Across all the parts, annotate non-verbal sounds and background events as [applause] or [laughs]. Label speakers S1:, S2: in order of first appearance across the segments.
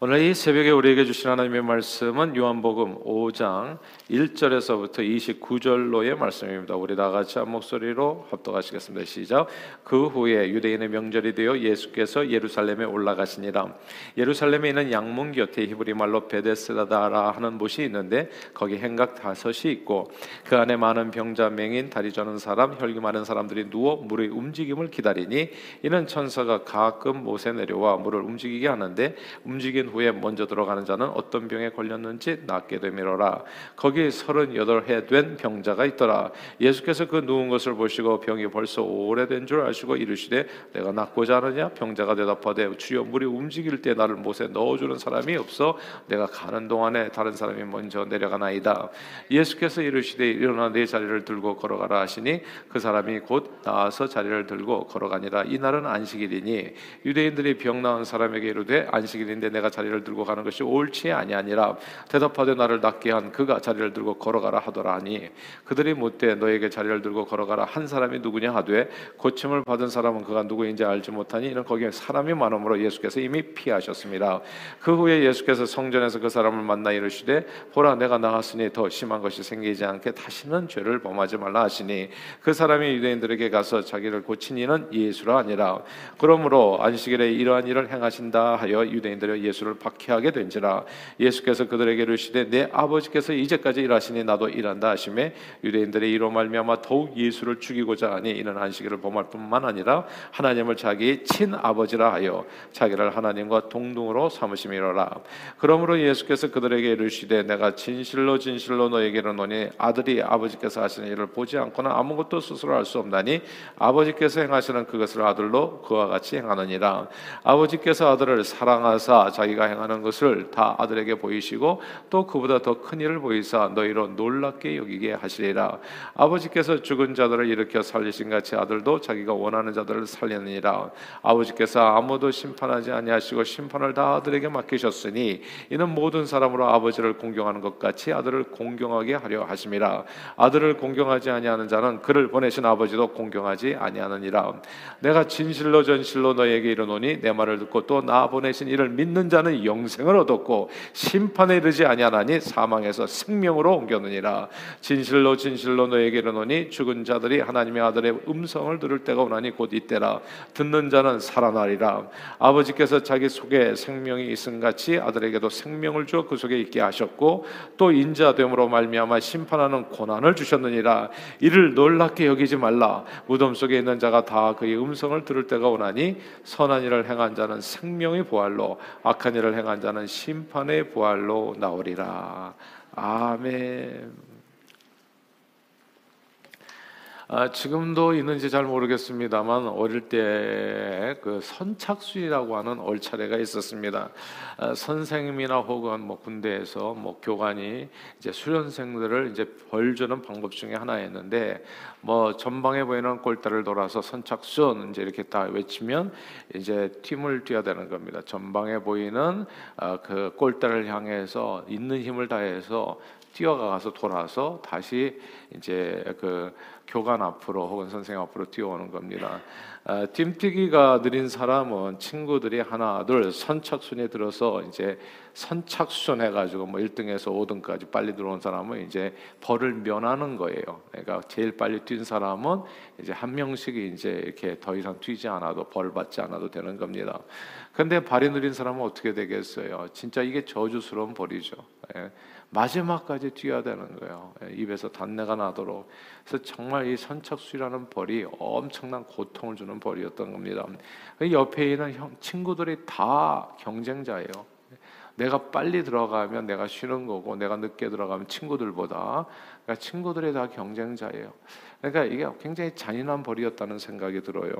S1: 오늘 이 새벽에 우리에게 주신 하나님의 말씀은 요한복음 5장 1절에서부터 29절로의 말씀입니다. 우리 다 같이 한 목소리로 합독하시겠습니다. 시작. 그 후에 유대인의 명절이 되어 예수께서 예루살렘에 올라가시니라. 예루살렘에 있는 양문 곁에 히브리 말로 베데스다라 하는 곳이 있는데 거기 행각 다섯이 있고 그 안에 많은 병자, 맹인, 다리 저는 사람, 혈기 많은 사람들이 누워 물의 움직임을 기다리니 이는 천사가 가끔 못에 내려와 물을 움직이게 하는데 움직 인 후에 먼저 들어가는 자는 어떤 병에 걸렸는지 낫게 되미로라. 거기 서른여덟 해 된 병자가 있더라. 예수께서 그 누운 것을 보시고 병이 벌써 오래된 줄 아시고 이르시되 내가 낫고자 하느냐? 병자가 대답하되 주여 물이 움직일 때 나를 못에 넣어주는 사람이 없어 내가 가는 동안에 다른 사람이 먼저 내려가나이다. 예수께서 이르시되 일어나 내 자리를 들고 걸어가라 하시니 그 사람이 곧 나와서 자리를 들고 걸어가니라. 이날은 안식일이니 유대인들이 병 나은 사람에게 이르되 안식일인데 내가 자리를 들고 가는 것이 옳지 아니하니라. 대답하되 나를 낫게 한 그가 자리를 들고 걸어가라 하더라 하니 그들이 묻되 너에게 자리를 들고 걸어가라 한 사람이 누구냐 하되 고침을 받은 사람은 그가 누구인지 알지 못하니 이는 거기에 사람이 많음으로 예수께서 이미 피하셨습니다. 그 후에 예수께서 성전에서 그 사람을 만나 이르시되 보라 내가 나갔으니 더 심한 것이 생기지 않게 다시는 죄를 범하지 말라 하시니 그 사람이 유대인들에게 가서 자기를 고친 이는 예수라 아니라. 그러므로 안식일에 이러한 일을 행하신다 하여 유대인들이 예수를 예수를 박해하게 된지라 예수께서 그들에게 이르시되 내 아버지께서 이제까지 일하시니 나도 일한다 하심에 유대인들의 이로 말미암아 더욱 예수를 죽이고자 하니 이는 안식일을 범할 뿐만 아니라 하나님을 자기 친아버지라 하여 자기를 하나님과 동등으로 삼으심이로라. 그러므로 예수께서 그들에게 이르시되 내가 진실로 진실로 너에게 이르노니 아들이 아버지께서 하시는 일을 보지 않고는 아무것도 스스로 할 수 없나니 아버지께서 행하시는 그것을 아들로 그와 같이 행하느니라. 아버지께서 아들을 사랑하사 자기가 자기가 행하는 것을 다 아들에게 보이시고 또 그보다 더 큰 일을 보이사 너희로 놀랍게 여기게 하시리라. 아버지께서 죽은 자들을 일으켜 살리신 같이 아들도 자기가 원하는 자들을 살리느니라. 아버지께서 아무도 심판하지 아니하시고 심판을 다 아들에게 맡기셨으니 이는 모든 사람으로 아버지를 공경하는 것 같이 아들을 공경하게 하려 하심이라. 아들을 공경하지 아니하는 자는 그를 보내신 아버지도 공경하지 아니하느니라. 내가 진실로 전실로 너에게 이르노니 내 말을 듣고 또 나 보내신 이를 믿는 자는 자는 영생을 얻었고 심판에 이르지 아니하나니 사망에서 생명으로 옮겼느니라. 진실로 진실로 너에게 이르노니 죽은 자들이 하나님의 아들의 음성을 들을 때가 오나니 곧 이때라. 듣는 자는 살아나리라. 아버지께서 자기 속에 생명이 있음 같이 아들에게도 생명을 주어 그 속에 있게 하셨고 또 인자됨으로 말미암아 심판하는 고난을 주셨느니라. 이를 놀랍게 여기지 말라. 무덤 속에 있는 자가 다 그의 음성을 들을 때가 오나니 선한 일을 행한 자는 생명의 부활로 악한 일을 행한 자는 심판의 부활로 나오리라. 아멘. 아, 지금도 있는지 잘 모르겠습니다만 어릴 때 그 선착순이라고 하는 얼차례가 있었습니다. 아, 선생님이나 혹은 뭐 군대에서 뭐 교관이 이제 수련생들을 이제 벌 주는 방법 중에 하나였는데 뭐 전방에 보이는 골대를 돌아서 선착순 이제 이렇게 딱 외치면 이제 팀을 뛰어야 되는 겁니다. 전방에 보이는 아, 그 골대를 향해서 있는 힘을 다해서 뛰어가서 돌아서 다시 이제 그 교관 앞으로 혹은 선생 앞으로 뛰어오는 겁니다. 아, 팀뛰기가 느린 사람은 친구들이 하나 둘 선착순에 들어서 이제 선착순 해가지고 뭐 1등에서 5등까지 빨리 들어온 사람은 이제 벌을 면하는 거예요. 그러니까 제일 빨리 뛴 사람은 이제 한 명씩이 이제 이렇게 더 이상 뛰지 않아도 벌 받지 않아도 되는 겁니다. 근데 발이 느린 사람은 어떻게 되겠어요? 진짜 이게 저주스러운 벌이죠. 예. 마지막까지 뛰어야 되는 거예요. 예, 입에서 단내가 나도록. 그래서 정말 이 선착순이라는 벌이 엄청난 고통을 주는 벌이었던 겁니다. 그 옆에 있는 형, 친구들이 다 경쟁자예요. 내가 빨리 들어가면 내가 쉬는 거고, 내가 늦게 들어가면 친구들보다. 그러니까 친구들이 다 경쟁자예요. 그러니까 이게 굉장히 잔인한 벌이었다는 생각이 들어요.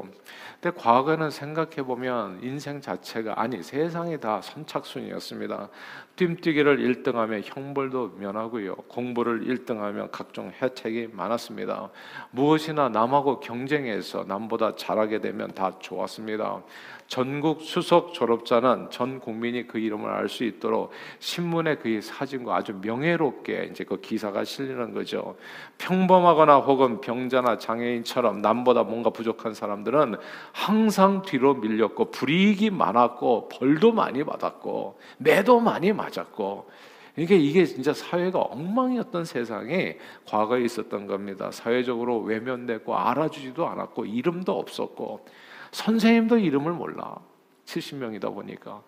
S1: 근데 과거에는 생각해 보면 인생 자체가 아니 세상이 다 선착순이었습니다. 뜀뛰기를 1등하면 형벌도 면하고요. 공부를 1등하면 각종 혜택이 많았습니다. 무엇이나 남하고 경쟁해서 남보다 잘하게 되면 다 좋았습니다. 전국 수석 졸업자는 전 국민이 그 이름을 알 수 있도록 신문에 그 사진과 아주 명예롭게 이제 그 기사가 실리는 거죠. 평범하거나 혹은 병자나 장애인처럼 남보다 뭔가 부족한 사람들은 항상 뒤로 밀렸고 불이익이 많았고 벌도 많이 받았고 매도 많이 맞았고 이게 이게 진짜 사회가 엉망이었던 세상에 과거에 있었던 겁니다. 사회적으로 외면됐고 알아주지도 않았고 이름도 없었고 선생님도 이름을 몰라. 70명이다 보니까.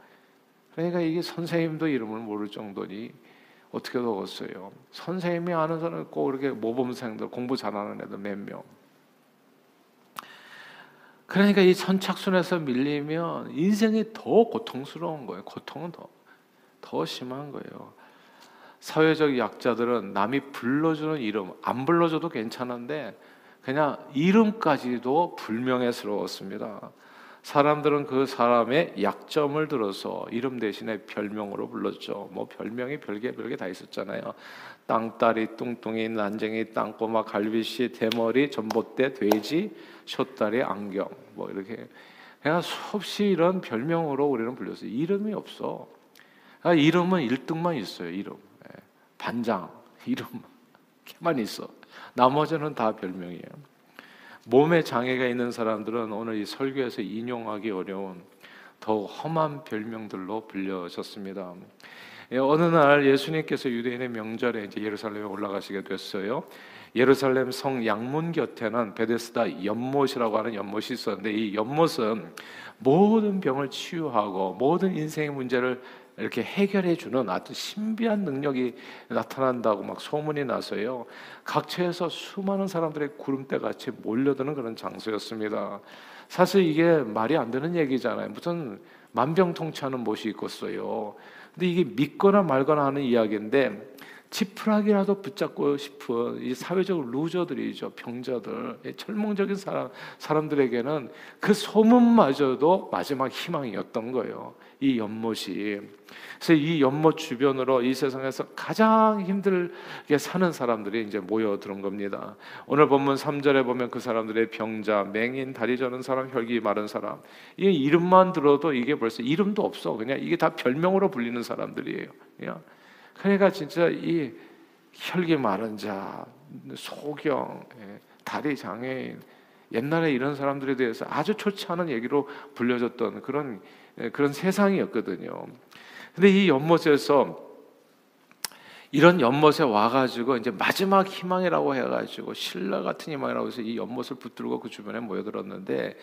S1: 그러니까 이게 선생님도 이름을 모를 정도니 어떻게 먹었어요? 선생님이 아는 사람 꼭 이렇게 모범생들 공부 잘하는 애들 몇 명. 그러니까 이 선착순에서 밀리면 인생이 더 고통스러운 거예요. 고통은 더, 더 심한 거예요. 사회적 약자들은 남이 불러주는 이름 안 불러줘도 괜찮은데 그냥 이름까지도 불명예스러웠습니다. 사람들은 그 사람의 약점을 들어서 이름 대신에 별명으로 불렀죠. 뭐 별명이 별게 별게 다 있었잖아요. 땅따리, 뚱뚱이, 난쟁이, 땅꼬마, 갈비씨, 대머리, 전봇대, 돼지, 숏다리, 안경 뭐 이렇게 그냥 수없이 이런 별명으로 우리는 불렸어요. 이름이 없어. 그러니까 이름은 1등만 있어요. 이름. 예. 반장 [laughs] 이름만 있어. 나머지는 다 별명이에요. 몸에 장애가 있는 사람들은 오늘 이 설교에서 인용하기 어려운 더 험한 별명들로 불려졌습니다. 예, 어느 날 예수님께서 유대인의 명절에 이제 예루살렘에 올라가시게 됐어요. 예루살렘 성 양문 곁에는 베데스다 연못이라고 하는 연못이 있었는데 이 연못은 모든 병을 치유하고 모든 인생의 문제를 이렇게 해결해 주는 아주 신비한 능력이 나타난다고 막 소문이 나서요. 각처에서 수많은 사람들의 구름대 같이 몰려드는 그런 장소였습니다. 사실 이게 말이 안 되는 얘기잖아요. 무슨 만병통치하는 못이 있겠어요. 근데 이게 믿거나 말거나 하는 이야기인데 지푸라기라도 붙잡고 싶은 이 사회적 루저들이죠 병자들 철몽적인 사람 사람들에게는 그 소문마저도 마지막 희망이었던 거예요. 이 연못이 그래서 이 연못 주변으로 이 세상에서 가장 힘들게 사는 사람들이 이제 모여드는 겁니다. 오늘 본문 3절에 보면 그 사람들의 병자, 맹인, 다리 저는 사람, 혈기 마른 사람. 이 이름만 들어도 이게 벌써 이름도 없어. 그냥 이게 다 별명으로 불리는 사람들이에요. 그냥 그러니까 진짜 이 혈기 마른 자, 소경, 예, 다리 장애인 옛날에 이런 사람들에 대해서 아주 좋지 않은 얘기로 불려졌던 그런 예, 그런 세상이었거든요. 근데 이 연못에서 이런 연못에 와가지고 이제 마지막 희망이라고 해가지고 신라 같은 희망이라고 해서 이 연못을 붙들고 그 주변에 모여들었는데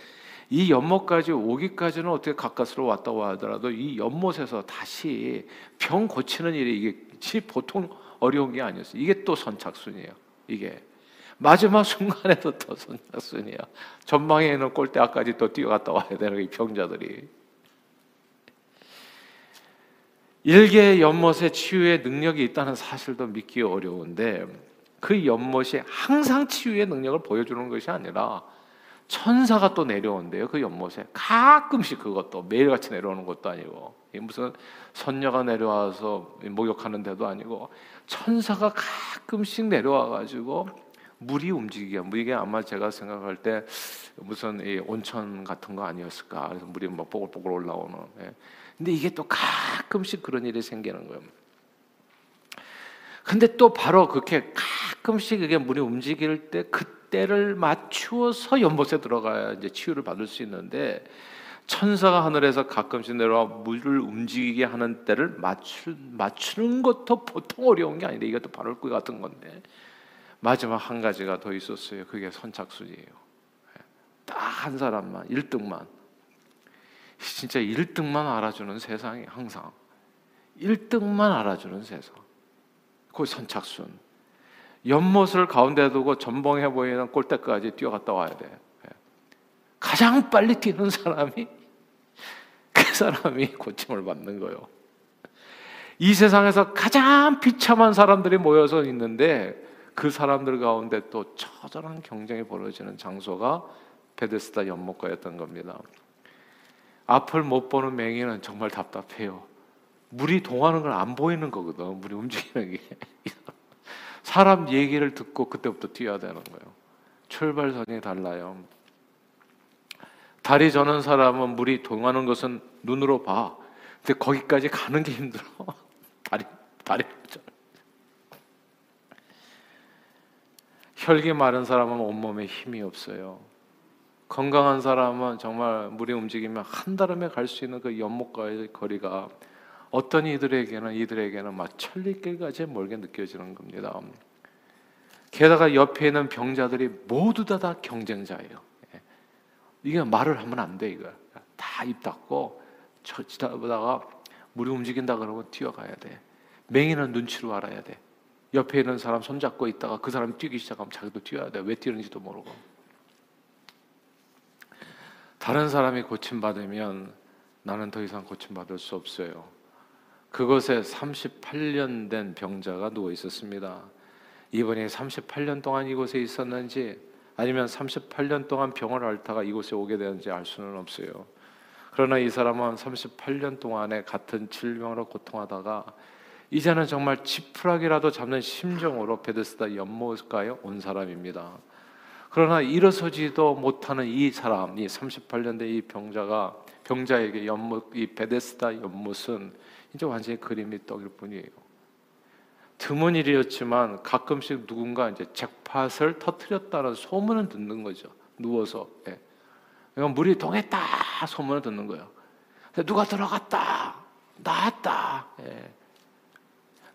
S1: 이 연못까지 오기까지는 어떻게 가까스로 왔다고 하더라도 이 연못에서 다시 병 고치는 일이 이게 보통 어려운 게 아니었어요. 이게 또 선착순이에요. 이게 마지막 [laughs] 순간에도 또 선착순이야. 전방에 있는 골대까지 또 뛰어갔다 와야 되는 이 병자들이. 일개 연못의 치유의 능력이 있다는 사실도 믿기 어려운데 그 연못이 항상 치유의 능력을 보여주는 것이 아니라 천사가 또 내려온대요 그 연못에 가끔씩 그것도 매일같이 내려오는 것도 아니고 무슨 선녀가 내려와서 목욕하는 데도 아니고 천사가 가끔씩 내려와 가지고 물이 움직이게 이게 아마 제가 생각할 때 무슨 온천 같은 거 아니었을까 그래서 물이 막 뽀글뽀글 올라오는 예. 근데 이게 또 가끔씩 그런 일이 생기는 거예요. 근데 또 바로 그렇게 가끔씩 그게 물이 움직일 때 그 때를 맞추어서 연못에 들어가야 이제 치유를 받을 수 있는데 천사가 하늘에서 가끔씩 내려와 물을 움직이게 하는 때를 맞추, 맞추는 것도 보통 어려운 게 아닌데 이것도 바로 그 같은 건데 마지막 한 가지가 더 있었어요. 그게 선착순이에요. 딱 한 사람만 1등만 진짜 1등만 알아주는 세상이 항상 1등만 알아주는 세상. 그 선착순. 연못을 가운데 두고 전봉해 보이는 골대까지 뛰어갔다 와야 돼. 예. 가장 빨리 뛰는 사람이 그 사람이 고침을 받는 거요. 이 세상에서 가장 비참한 사람들이 모여서 있는데 그 사람들 가운데 또 처절한 경쟁이 벌어지는 장소가 베데스다 연못가였던 겁니다. 앞을 못 보는 맹인은 정말 답답해요. 물이 동하는 건안 보이는 거거든. 물이 움직이는 게. 사람 얘기를 듣고 그때부터 뛰어야 되는 거예요. 출발선이 달라요. 다리 저는 사람은 물이 동하는 것은 눈으로 봐. 근데 거기까지 가는 게 힘들어. [laughs] 다리, 다리. 혈기 마른 사람은 온몸에 힘이 없어요. 건강한 사람은 정말 물이 움직이면 한 달음에 갈 수 있는 그 연못과의 거리가 어떤 이들에게는 이들에게는 막 천리길까지 멀게 느껴지는 겁니다. 게다가 옆에 있는 병자들이 모두 다, 다 경쟁자예요. 예. 이게 말을 하면 안 돼, 이거. 다 입 닫고, 저지다보다가 물이 움직인다 그러면 뛰어가야 돼. 맹인은 눈치로 알아야 돼. 옆에 있는 사람 손잡고 있다가 그 사람이 뛰기 시작하면 자기도 뛰어야 돼. 왜 뛰는지도 모르고. 다른 사람이 고침받으면 나는 더 이상 고침받을 수 없어요. 그곳에 38년 된 병자가 누워 있었습니다. 이분이 38년 동안 이곳에 있었는지 아니면 38년 동안 병을 앓다가 이곳에 오게 되는지 알 수는 없어요. 그러나 이 사람은 38년 동안에 같은 질병으로 고통하다가 이제는 정말 지푸라기라도 잡는 심정으로 베데스다 연못가에 온 사람입니다. 그러나 일어서지도 못하는 이 사람, 이 38년 된 이 병자가 병자에게 연못 이 베데스다 연못은 이제 완전히 그림이 떡일 뿐이에요. 드문 일이었지만 가끔씩 누군가 이제 잭팟을 터트렸다는 소문을 듣는 거죠. 누워서. 예. 그러니까 물이 동했다 소문을 듣는 거예요. 누가 들어갔다 나왔다. 예.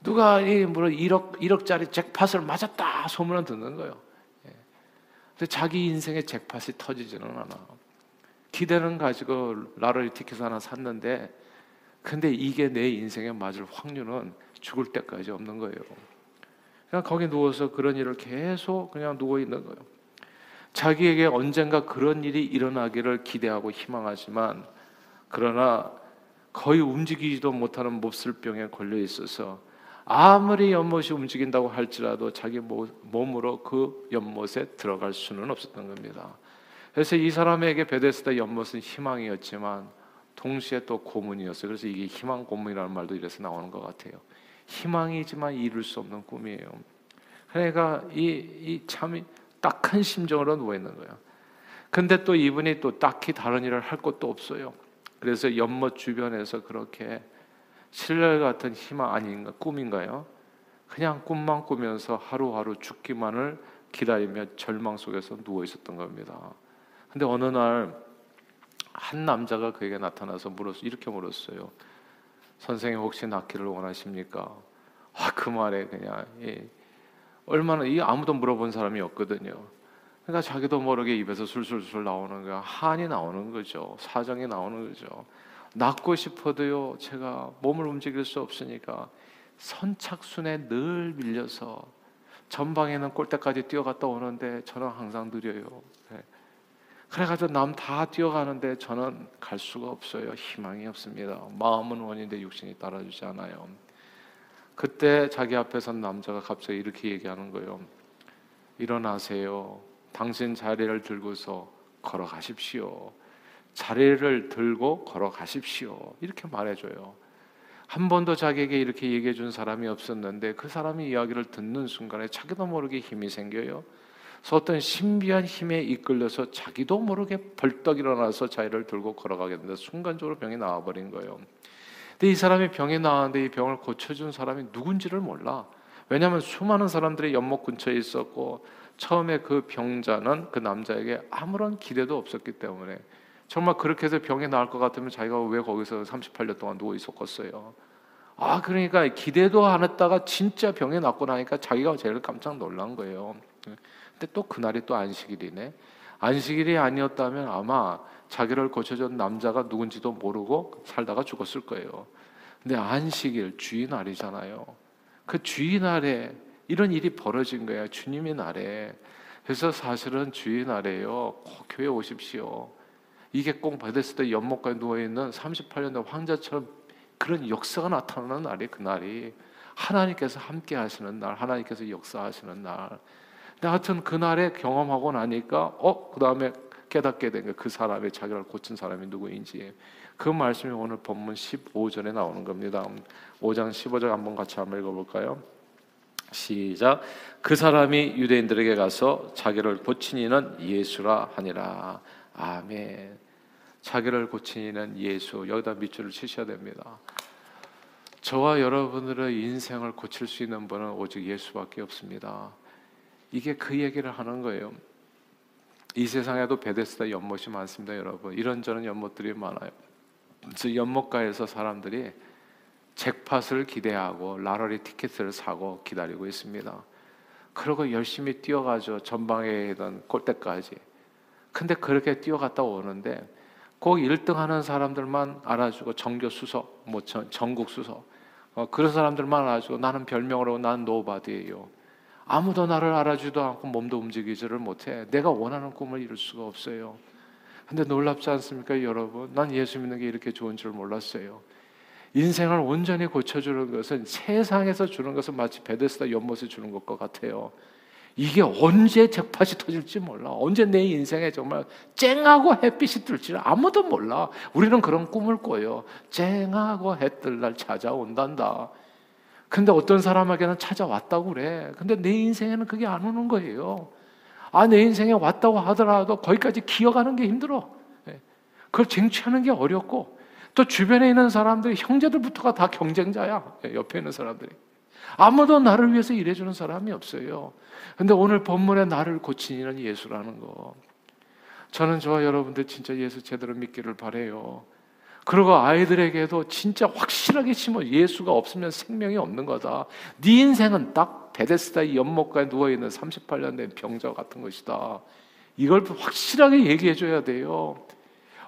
S1: 누가 이물 1억 1억짜리 잭팟을 맞았다 소문을 듣는 거예요. 예. 근데 자기 인생의 잭팟이 터지지는 않아. 기대는 가지고 라를 티켓 하나 샀는데 근데 이게 내 인생에 맞을 확률은 죽을 때까지 없는 거예요. 그냥 거기 누워서 그런 일을 계속 그냥 누워 있는 거예요. 자기에게 언젠가 그런 일이 일어나기를 기대하고 희망하지만 그러나 거의 움직이지도 못하는 몹쓸 병에 걸려 있어서 아무리 연못이 움직인다고 할지라도 자기 몸으로 그 연못에 들어갈 수는 없었던 겁니다. 그래서 이 사람에게 베데스다 연못은 희망이었지만 동시에 또 고문이었어요. 그래서 이게 희망 고문이라는 말도 이래서 나오는 것 같아요. 희망이지만 이룰 수 없는 꿈이에요. 그러니까 이참 딱한 심정으로 누워 있는 거예요. 근데 또 이분이 또 딱히 다른 일을 할 것도 없어요. 그래서 연못 주변에서 그렇게 신뢰 같은 희망 아닌가 꿈인가요? 그냥 꿈만 꾸면서 하루하루 죽기만을 기다리며 절망 속에서 누워 있었던 겁니다. 근데 어느 날 한 남자가 그에게 나타나서 물었 이렇게 물었어요. 선생님 혹시 낫기를 원하십니까? 아, 그 말에 그냥 예. 얼마나 이 아무도 물어본 사람이 없거든요. 그러니까 자기도 모르게 입에서 술술술 나오는 거야. 한이 나오는 거죠. 사정이 나오는 거죠. 낫고 싶어도요. 제가 몸을 움직일 수 없으니까 선착순에 늘 밀려서 전방에는 골대까지 뛰어갔다 오는데 저는 항상 느려요. 네. 그래가지고 남 다 뛰어가는데 저는 갈 수가 없어요. 희망이 없습니다. 마음은 원인데 육신이 따라주지 않아요. 그때 자기 앞에 선 남자가 갑자기 이렇게 얘기하는 거예요. 일어나세요. 당신 자리를 들고서 걸어가십시오. 자리를 들고 걸어가십시오. 이렇게 말해줘요. 한 번도 자기에게 이렇게 얘기해 준 사람이 없었는데 그 사람이 이야기를 듣는 순간에 자기도 모르게 힘이 생겨요. 그래서 어떤 신비한 힘에 이끌려서 자기도 모르게 벌떡 일어나서 자리를 들고 걸어가게 되는데 순간적으로 병이 나와버린 거예요. 근데 이 사람이 병에 나왔는데 이 병을 고쳐준 사람이 누군지를 몰라. 왜냐하면 수많은 사람들이 연못 근처에 있었고 처음에 그 병자는 그 남자에게 아무런 기대도 없었기 때문에 정말 그렇게 해서 병에 나을 것 같으면 자기가 왜 거기서 38년 동안 누워 있었겠어요. 아 그러니까 기대도 안 했다가 진짜 병에 낫고 나니까 자기가 제일 깜짝 놀란 거예요. 근데 또 그날이 또 안식일이네. 안식일이 아니었다면 아마 자기를 고쳐준 남자가 누군지도 모르고 살다가 죽었을 거예요. 근데 안식일 주의날이잖아요. 그 주의날에 이런 일이 벌어진 거야. 주님의 날에. 그래서 사실은 주의날에요. 꼭 교회 오십시오. 이게 꼭 베데스다 연못가에 누워 있는 38년 된 황자처럼 그런 역사가 나타나는 날이 그날이 하나님께서 함께 하시는 날, 하나님께서 역사하시는 날. 근데 하여튼 그날에 경험하고 나니까 어, 그 다음에 깨닫게 된그 사람의 자기를 고친 사람이 누구인지 그 말씀이 오늘 본문 15절에 나오는 겁니다. 5장 15절 한번 같이 한번 읽어볼까요? 시작. 그 사람이 유대인들에게 가서 자기를 고친 이는 예수라 하니라. 아멘. 자기를 고친 이는 예수. 여기다 밑줄을 치셔야 됩니다. 저와 여러분들의 인생을 고칠 수 있는 분은 오직 예수밖에 없습니다. 이게 그 얘기를 하는 거예요. 이 세상에도 베데스다 연못이 많습니다, 여러분. 이런저런 연못들이 많아요. 그 연못가에서 사람들이 잭팟을 기대하고 라러리 티켓을 사고 기다리고 있습니다. 그러고 열심히 뛰어가죠. 전방에 있던 골대까지. 근데 그렇게 뛰어갔다 오는데 꼭 1등 하는 사람들만 알아주고 전교 수석, 뭐 전국 수석, 어, 그런 사람들만 알아주고 나는 별명으로 난 nobody예요. 아무도 나를 알아주지도 않고 몸도 움직이지를 못해. 내가 원하는 꿈을 이룰 수가 없어요. 근데 놀랍지 않습니까, 여러분? 난 예수 믿는 게 이렇게 좋은 줄 몰랐어요. 인생을 온전히 고쳐주는 것은 세상에서 주는 것은 마치 베데스다 연못에 주는 것과 같아요. 이게 언제 잭팟이 터질지 몰라. 언제 내 인생에 정말 쨍하고 햇빛이 뜰지 아무도 몰라. 우리는 그런 꿈을 꿔요. 쨍하고 해뜰 날 찾아온단다. 근데 어떤 사람에게는 찾아왔다고 그래. 근데 내 인생에는 그게 안 오는 거예요. 아, 내 인생에 왔다고 하더라도 거기까지 기어가는 게 힘들어. 예. 그걸 쟁취하는 게 어렵고 또 주변에 있는 사람들이 형제들부터가 다 경쟁자야. 예, 옆에 있는 사람들이. 아무도 나를 위해서 일해주는 사람이 없어요. 근데 오늘 본문에 나를 고치는 예수라는 거. 저는 저와 여러분들 진짜 예수 제대로 믿기를 바래요. 그리고 아이들에게도 진짜 확실하게 심어 예수가 없으면 생명이 없는 거다. 네 인생은 딱 베데스다 연못가에 누워 있는 38년 된 병자 같은 것이다. 이걸 확실하게 얘기해 줘야 돼요.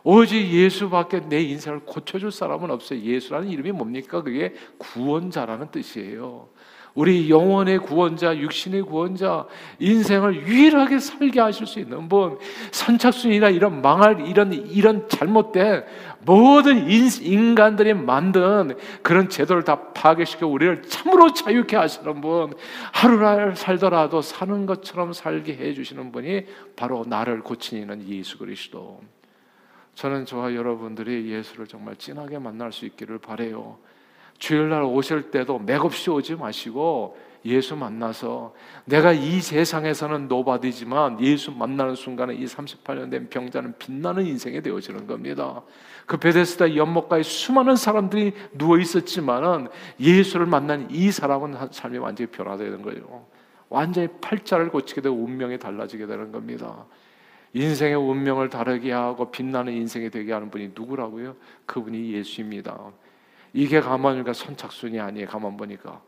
S1: 오직 예수밖에 내 인생을 고쳐줄 사람은 없어요. 예수라는 이름이 뭡니까? 그게 구원자라는 뜻이에요. 우리 영혼의 구원자, 육신의 구원자, 인생을 유일하게 살게 하실 수 있는 분, 선착순이나 이런 망할 이런 이런 잘못된 모든 인, 간들이 만든 그런 제도를 다 파괴시켜 우리를 참으로 자유케 하시는 분, 하루날 살더라도 사는 것처럼 살게 해 주시는 분이 바로 나를 고치는 예수 그리스도. 저는 저와 여러분들이 예수를 정말 진하게 만날 수 있기를 바래요. 주일날 오실 때도 맥없이 오지 마시고 예수 만나서 내가 이 세상에서는 노바디지만 예수 만나는 순간에 이 38년 된 병자는 빛나는 인생이 되어지는 겁니다. 그 베데스다 연못가에 수많은 사람들이 누워 있었지만은 예수를 만난 이 사람은 삶이 완전히 변화되는 거예요. 완전히 팔자를 고치게 되고 운명이 달라지게 되는 겁니다. 인생의 운명을 다르게 하고 빛나는 인생이 되게 하는 분이 누구라고요? 그분이 예수입니다. 이게 가만 보니까 선착순이 아니에요. 가만 보니까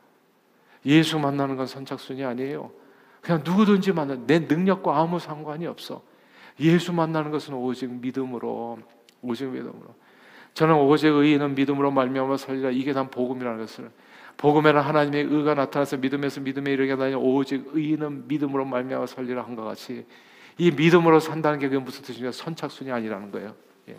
S1: 예수 만나는 건 선착순이 아니에요. 그냥 누구든지 만나 내 능력과 아무 상관이 없어. 예수 만나는 것은 오직 믿음으로 오직 믿음으로. 저는 오직 의인은 믿음으로 말미암아 살리라. 이게 난 복음이라는 것을 복음에는 하나님의 의가 나타나서 믿음에서 믿음에 이르게 다니 오직 의인은 믿음으로 말미암아 살리라 한 것 같이 이 믿음으로 산다는 게 그게 무슨 뜻이냐? 선착순이 아니라는 거예요. 예.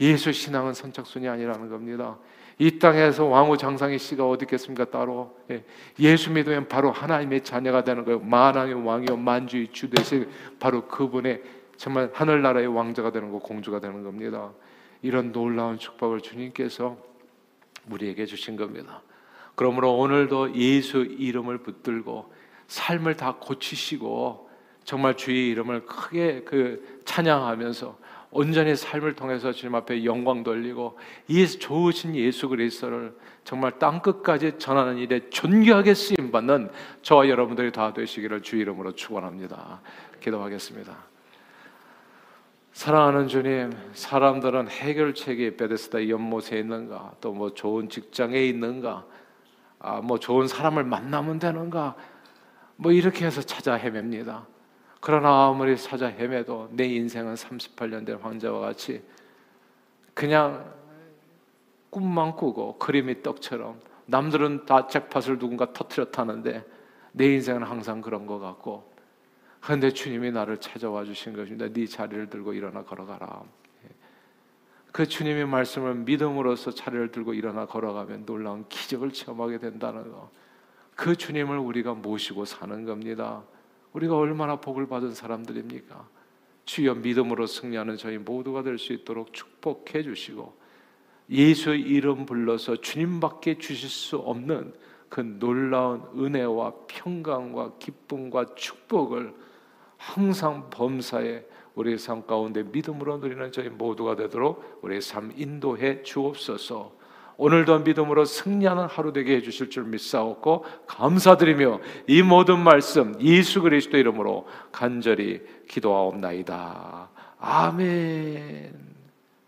S1: 예수 신앙은 선착순이 아니라는 겁니다. 이 땅에서 왕후 장상의 씨가 어디 있겠습니까? 따로 예. 수 믿으면 바로 하나님의 자녀가 되는 거예요. 만왕의 왕이요 만주의 주 되신 바로 그분의 정말 하늘나라의 왕자가 되는 거 공주가 되는 겁니다. 이런 놀라운 축복을 주님께서 우리에게 주신 겁니다. 그러므로 오늘도 예수 이름을 붙들고 삶을 다 고치시고 정말 주의 이름을 크게 그 찬양하면서 온전히 삶을 통해서 주님 앞에 영광 돌리고 이 좋으신 예수 그리스도를 정말 땅 끝까지 전하는 일에 존귀하게 쓰임 받는 저와 여러분들이 다 되시기를 주 이름으로 축원합니다. 기도하겠습니다. 사랑하는 주님, 사람들은 해결책이 베데스다 연못에 있는가, 또 뭐 좋은 직장에 있는가, 아, 뭐 좋은 사람을 만나면 되는가, 뭐 이렇게 해서 찾아 헤맵니다. 그러나 아무리 찾아 헤매도 내 인생은 38년 된 황자와 같이 그냥 꿈만 꾸고 그림이 떡처럼 남들은 다 잭팟을 누군가 터트렸다는데 내 인생은 항상 그런 것 같고 그런데 주님이 나를 찾아와 주신 것입니다. 네 자리를 들고 일어나 걸어가라. 그 주님의 말씀을 믿음으로써 자리를 들고 일어나 걸어가면 놀라운 기적을 체험하게 된다는 거. 그 주님을 우리가 모시고 사는 겁니다. 우리가 얼마나 복을 받은 사람들입니까? 주여 믿음으로 승리하는 저희 모두가 될 수 있도록 축복해 주시고 예수의 이름 불러서 주님밖에 주실 수 없는 그 놀라운 은혜와 평강과 기쁨과 축복을 항상 범사에 우리의 삶 가운데 믿음으로 누리는 저희 모두가 되도록 우리의 삶 인도해 주옵소서. 오늘도 믿음으로 승리하는 하루 되게 해주실 줄 믿사옵고 감사드리며 이 모든 말씀 예수 그리스도 이름으로 간절히 기도하옵나이다. 아멘.